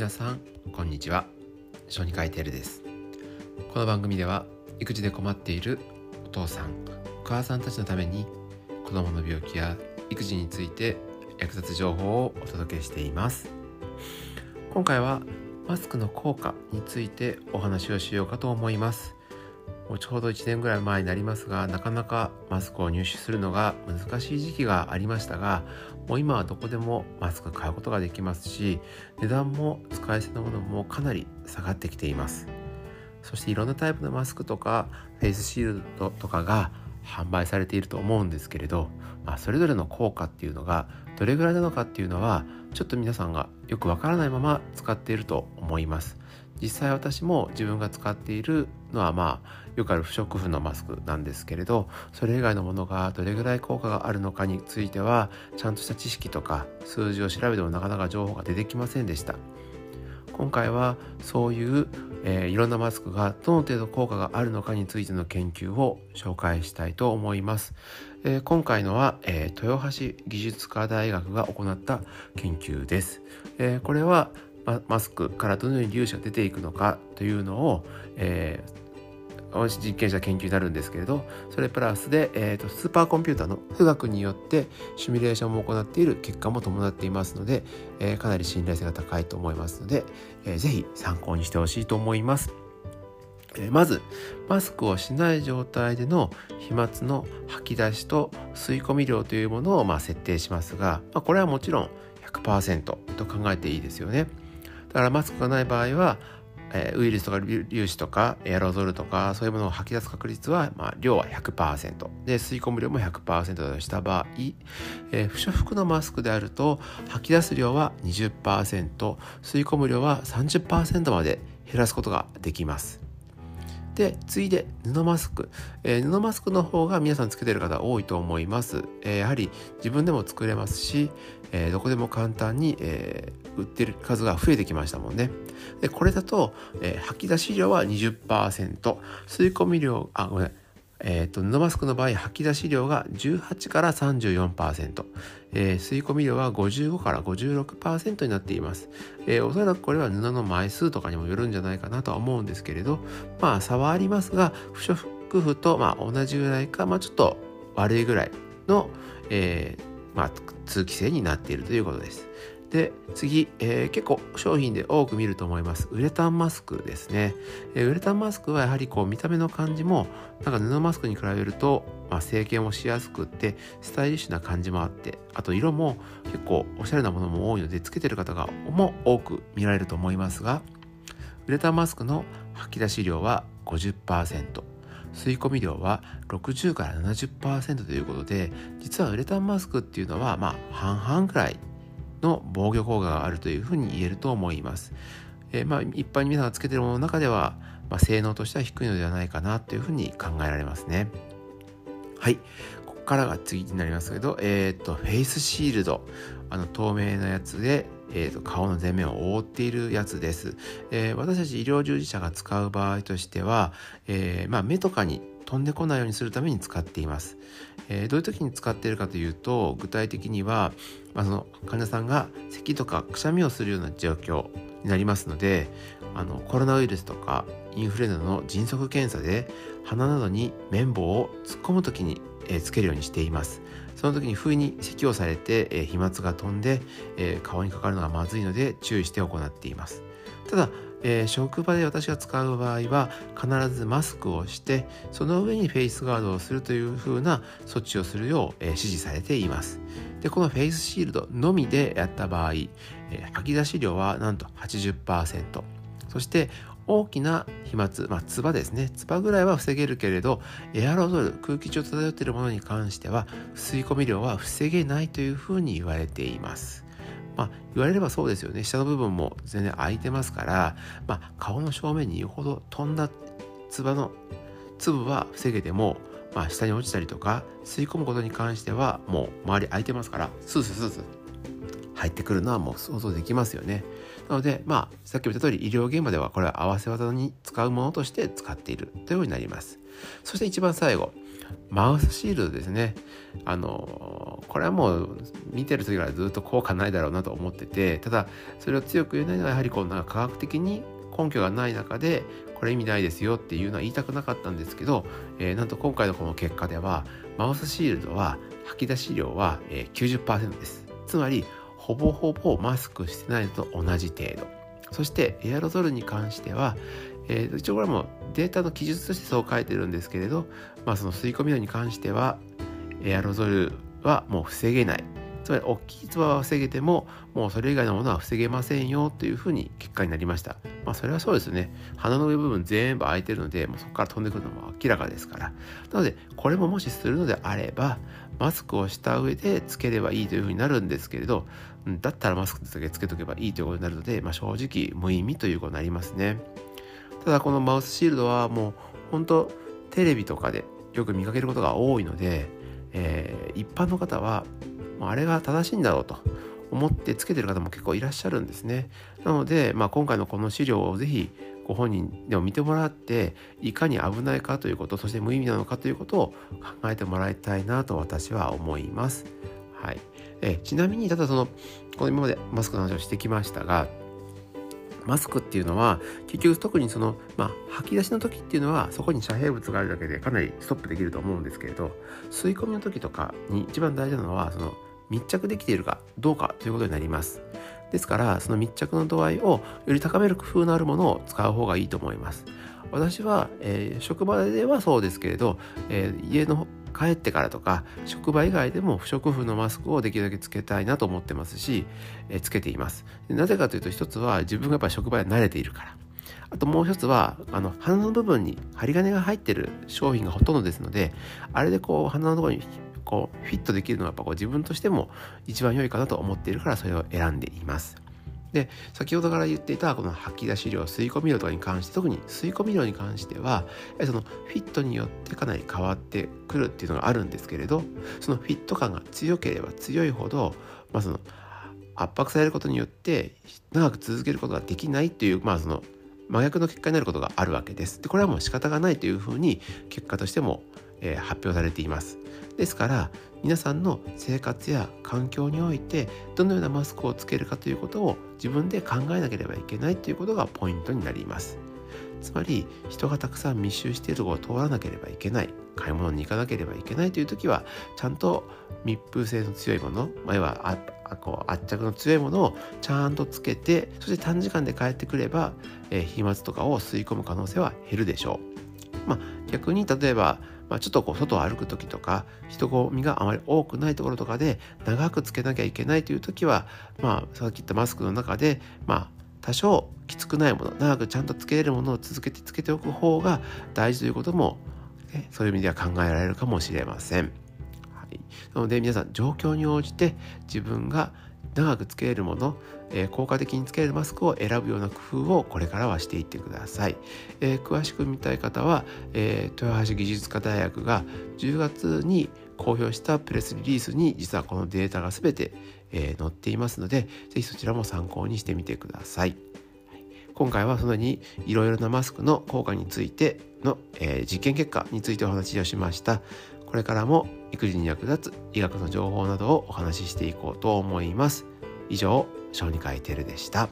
皆さんこんにちは。小児科医テルです。この番組では育児で困っているお父さんお母さんたちのために子供の病気や育児について役立つ情報をお届けしています。今回はマスクの効果についてお話をしようかと思います。もうちょうど1年ぐらい前になりますがなかなかマスクを入手するのが難しい時期がありましたがもう今はどこでもマスク買うことができますし値段も使い捨てのものもかなり下がってきています。そしていろんなタイプのマスクとかフェイスシールドとかが販売されていると思うんですけれど、まあ、それぞれの効果っていうのがどれぐらいなのかっていうのはちょっと皆さんがよくわからないまま使っていると思います。実際私も自分が使っているのはまあよくある不織布のマスクなんですけれどそれ以外のものがどれぐらい効果があるのかについてはちゃんとした知識とか数字を調べてもなかなか情報が出てきませんでした。今回はそういう、えー、いろんなマスクがどの程度効果があるのかについての研究を紹介したいと思います、えー、今回のは、えー、豊橋技術科大学が行った研究です、えこれはマスクからどのように粒子が出ていくのかというのを、えー、実験者研究になるんですけれどそれプラスで、えーと、スーパーコンピューターの富岳によってシミュレーションも行っている結果も伴っていますので、えー、かなり信頼性が高いと思いますので、えー、ぜひ参考にしてほしいと思います。えまずマスクをしない状態での飛沫の吐き出しと吸い込み量というものをま設定しますが、まあ、これはもちろん100%と考えていいですよね。だからマスクがない場合は、ウイルスとか粒子とかエアロゾルとかそういうものを吐き出す確率は、まあ、量は100%で吸い込む量も100%だとした場合、えー、不織布のマスクであると吐き出す量は20%吸い込む量は30%まで減らすことができます。で次いで布マスク、えー、布マスクの方が皆さんつけてる方多いと思います、えー、やはり自分でも作れますし、えー、どこでも簡単に、え売ってる数が増えてきましたもんね。でこれだと、え吐き出し量は20%吸い込み量あごめんえーと、布マスクの場合吐き出し量が18から34%、えー、吸い込み量は55から56%になっています、えー、おそらくこれは布の枚数とかにもよるんじゃないかなとは思うんですけれどまあ差はありますが不織布とまあ同じぐらいか、まあ、ちょっと悪いぐらいの、えーまあ、通気性になっているということです。で次、えー、結構商品で多く見ると思います。ウレタンマスクですね、えー、ウレタンマスクはやはりこう見た目の感じもなんか布マスクに比べると、まあ、成形もしやすくってスタイリッシュな感じもあってあと色も結構おしゃれなものも多いのでつけてる方がも多く見られると思いますがウレタンマスクの吐き出し量は50%吸い込み量は60から70%ということで実はウレタンマスクっていうのはまあ半々くらいの防御効果があるというふうに言えると思います。えー、まあ、一般に皆さんがつけているものの中では、まあ、性能としては低いのではないかなというふうに考えられますね。はい。ここからが次になりますけど、えっ、と、フェイスシールド。あの、透明なやつで、えーと、顔の前面を覆っているやつです、えー、私たち医療従事者が使う場合としては、えーまあ、目とかに飛んでこないようにするために使っています。えー、どういう時に使っているかというと具体的には、まあ、その患者さんが咳とかくしゃみをするような状況になりますのであのコロナウイルスとかインフルエンザの迅速検査で鼻などに綿棒を突っ込む時に、えー、つけるようにしています。その時に不意に咳をされて、えー、飛沫が飛んで、えー、顔にかかるのがまずいので注意して行っています。ただえー、職場で私が使う場合は必ずマスクをしてその上にフェイスガードをするというふうな措置をするよう、えー、指示されていますでこのフェイスシールドのみでやった場合、えー、吐き出し量はなんと80%そして大きな飛沫、まあ、唾ですね。唾ぐらいは防げるけれど、エアロゾル、空気中漂っているものに関しては、吸い込み量は防げないというふうに言われています。まあ、言われればそうですよね下の部分も全然空いてますから、まあ、顔の正面に言うほど飛んだ唾の粒は防げても、まあ、下に落ちたりとか吸い込むことに関してはもう周り空いてますからスースースースー入ってくるのはもう想像できますよね。なので、まあ、さっきも言った通り医療現場ではこれは合わせ技に使うものとして使っているというようになります。そして一番最後、マウスシールドですね。あのこれはもう見てる時からずっと効果ないだろうなと思っててただそれを強く言えないのはやはりこうなんか科学的に根拠がない中でこれ意味ないですよっていうのは言いたくなかったんですけど、えー、なんと今回のこの結果ではマウスシールドは吐き出し量は90%です。つまりほぼほぼマスクしてないのと同じ程度。そしてエアロゾルに関しては、えー、一応これもデータの記述としてそう書いてるんですけれど、まあ、その吸い込み量に関してはエアロゾルはもう防げない。つまり大きいつばは防げてももうそれ以外のものは防げませんよというふうに結果になりました。まあそれはそうですね。鼻の上部分全部開いてるのでもうそこから飛んでくるのも明らかですから。なのでこれももしするのであればマスクをした上でつければいいというふうになるんですけれどだったらマスクだけつけとけばいいということになるので、まあ、正直無意味ということになりますね。ただこのマウスシールドはもう本当テレビとかでよく見かけることが多いので、えー、一般の方はあれが正しいんだろうと思ってつけてる方も結構いらっしゃるんですね。なので、まあ、今回のこの資料をぜひご本人でも見てもらっていかに危ないかということそして無意味なのかということを考えてもらいたいなと私は思います。はい、えちなみにただそのこの今までマスクの話をしてきましたがマスクっていうのは結局特にその、まあ、吐き出しの時っていうのはそこに遮蔽物があるだけでかなりストップできると思うんですけれど吸い込みの時とかに一番大事なのはその密着できているかどうかということになります。ですからその密着の度合いをより高める工夫のあるものを使う方がいいと思います。私は、えー、職場ではそうですけれど、えー、家の帰ってからとか職場以外でも不織布のマスクをできるだけつけたいなと思ってますし、え、つけていますなぜかというと一つは自分がやっぱり職場で慣れているからあともう一つはあの鼻の部分に針金が入ってる商品がほとんどですのであれでこう鼻のところにこうフィットできるのはやっぱこう自分としても一番良いかなと思っているからそれを選んでいます。で先ほどから言っていたこの吐き出し量吸い込み量とかに関して特に吸い込み量に関してはそのフィットによってかなり変わってくるっていうのがあるんですけれどそのフィット感が強ければ強いほど、まあ、その圧迫されることによって長く続けることができないっていう、まあ、その真逆の結果になることがあるわけです。でこれはもう仕方がないというふうに結果としてもえー、発表されていますですから皆さんの生活や環境においてどのようなマスクをつけるかということを自分で考えなければいけないということがポイントになりますつまり人がたくさん密集しているところを通らなければいけない買い物に行かなければいけないという時はちゃんと密封性の強いもの、まあ、要はこう圧着の強いものをちゃんとつけてそして短時間で帰ってくれば、えー、飛沫とかを吸い込む可能性は減るでしょう。まあ、逆に例えばまあ、ちょっとこう外を歩く時とか人混みがあまり多くないところとかで長くつけなきゃいけないという時は、まあ、さっき言ったマスクの中で、まあ、多少きつくないもの長くちゃんとつけれるものを続けてつけておく方が大事ということも、ね、そういう意味では考えられるかもしれません。はい、なので皆さん状況に応じて自分が長くつけるもの、えー、効果的につけるマスクを選ぶような工夫をこれからはしていってください。えー、詳しく見たい方は、えー、豊橋技術科大学が10月に公表したプレスリリースに実はこのデータが全て、え載っていますので、ぜひそちらも参考にしてみてください。今回はそのようにいろいろなマスクの効果についての、え実験結果についてお話をしました。これからも育児に役立つ医学の情報などをお話ししていこうと思います。以上、小児科医テルでした。